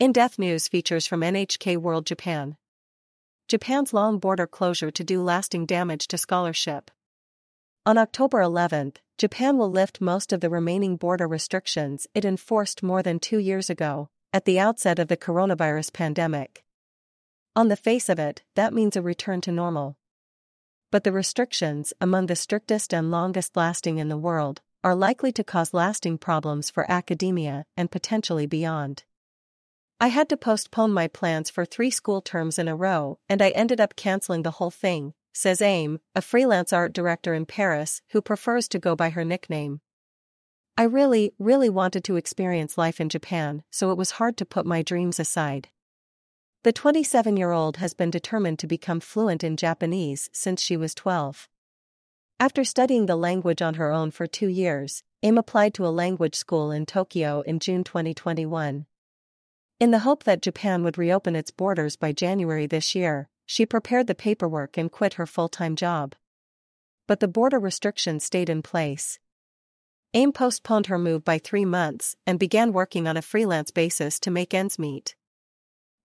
In-depth news features from NHK World Japan. Japan's long border closure to do lasting damage to scholarship. On October 11, Japan will lift most of the remaining border restrictions it enforced more than two years ago, at the outset of the coronavirus pandemic. On the face of it, that means a return to normal. But the restrictions, among the strictest and longest lasting in the world, are likely to cause lasting problems for academia and potentially beyond. I had to postpone my plans for three school terms in a row, and I ended up canceling the whole thing, says Aim, a freelance art director in Paris who prefers to go by her nickname. I really, really wanted to experience life in Japan, so it was hard to put my dreams aside. The 27 year old has been determined to become fluent in Japanese since she was 12. After studying the language on her own for two years, Aim applied to a language school in Tokyo in June 2021. In the hope that Japan would reopen its borders by January this year, she prepared the paperwork and quit her full time job. But the border restrictions stayed in place. AIM postponed her move by three months and began working on a freelance basis to make ends meet.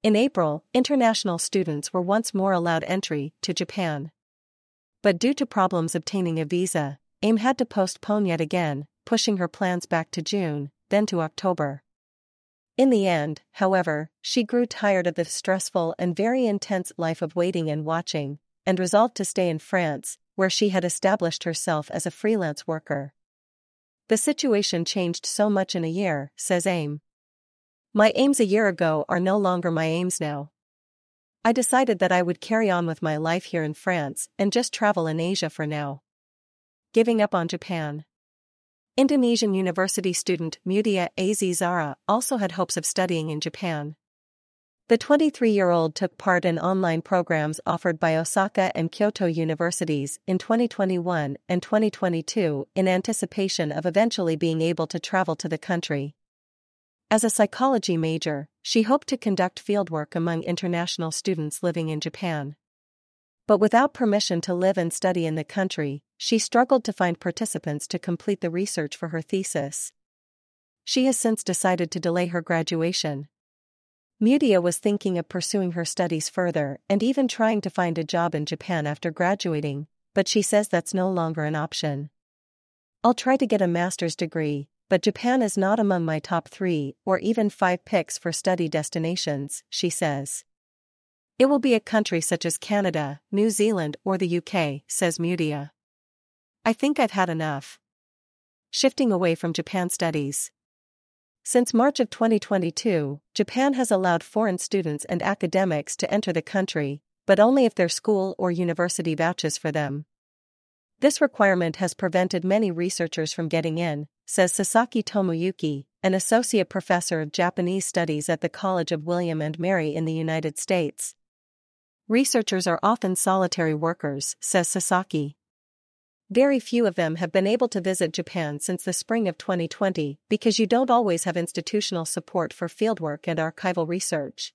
In April, international students were once more allowed entry to Japan. But due to problems obtaining a visa, AIM had to postpone yet again, pushing her plans back to June, then to October. In the end, however, she grew tired of the stressful and very intense life of waiting and watching, and resolved to stay in France, where she had established herself as a freelance worker. The situation changed so much in a year, says AIM. My aims a year ago are no longer my aims now. I decided that I would carry on with my life here in France and just travel in Asia for now. Giving up on Japan. Indonesian university student Mutia Az Zara also had hopes of studying in Japan. The 23 year old took part in online programs offered by Osaka and Kyoto universities in 2021 and 2022 in anticipation of eventually being able to travel to the country. As a psychology major, she hoped to conduct fieldwork among international students living in Japan. But without permission to live and study in the country, she struggled to find participants to complete the research for her thesis. She has since decided to delay her graduation. Mutia was thinking of pursuing her studies further and even trying to find a job in Japan after graduating, but she says that's no longer an option. I'll try to get a master's degree, but Japan is not among my top three or even five picks for study destinations, she says. It will be a country such as Canada, New Zealand, or the UK, says Mutia. I think I've had enough. Shifting away from Japan studies. Since March of 2022, Japan has allowed foreign students and academics to enter the country, but only if their school or university vouches for them. This requirement has prevented many researchers from getting in, says Sasaki Tomoyuki, an associate professor of Japanese studies at the College of William and Mary in the United States. Researchers are often solitary workers, says Sasaki. Very few of them have been able to visit Japan since the spring of 2020 because you don't always have institutional support for fieldwork and archival research.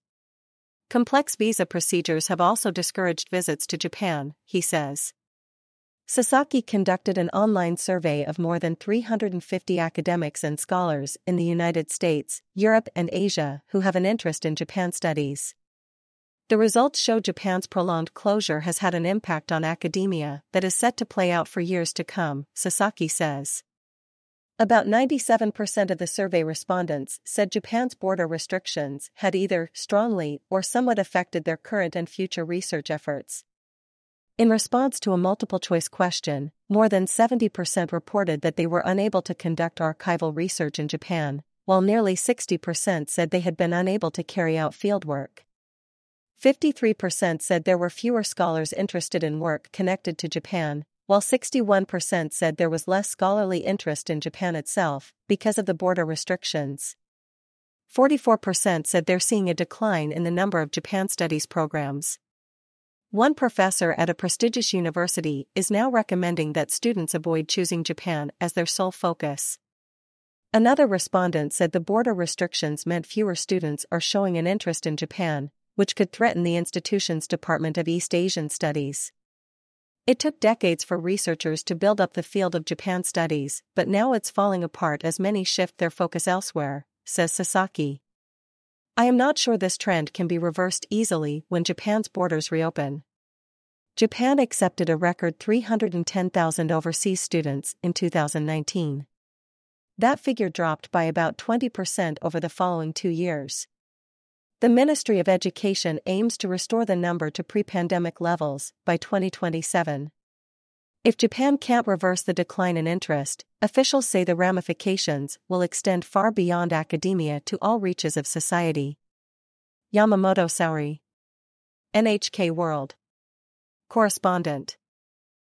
Complex visa procedures have also discouraged visits to Japan, he says. Sasaki conducted an online survey of more than 350 academics and scholars in the United States, Europe, and Asia who have an interest in Japan studies. The results show Japan's prolonged closure has had an impact on academia that is set to play out for years to come, Sasaki says. About 97% of the survey respondents said Japan's border restrictions had either strongly or somewhat affected their current and future research efforts. In response to a multiple choice question, more than 70% reported that they were unable to conduct archival research in Japan, while nearly 60% said they had been unable to carry out fieldwork. 53% said there were fewer scholars interested in work connected to Japan, while 61% said there was less scholarly interest in Japan itself because of the border restrictions. 44% said they're seeing a decline in the number of Japan studies programs. One professor at a prestigious university is now recommending that students avoid choosing Japan as their sole focus. Another respondent said the border restrictions meant fewer students are showing an interest in Japan, which could threaten the institution's Department of East Asian Studies. It took decades for researchers to build up the field of Japan studies, but now it's falling apart as many shift their focus elsewhere, says Sasaki. I am not sure this trend can be reversed easily when Japan's borders reopen. Japan accepted a record 310,000 overseas students in 2019. That figure dropped by about 20% over the following two years. The Ministry of Education aims to restore the number to pre pandemic levels by 2027. If Japan can't reverse the decline in interest, officials say the ramifications will extend far beyond academia to all reaches of society. Yamamoto Saori. NHK World. Correspondent.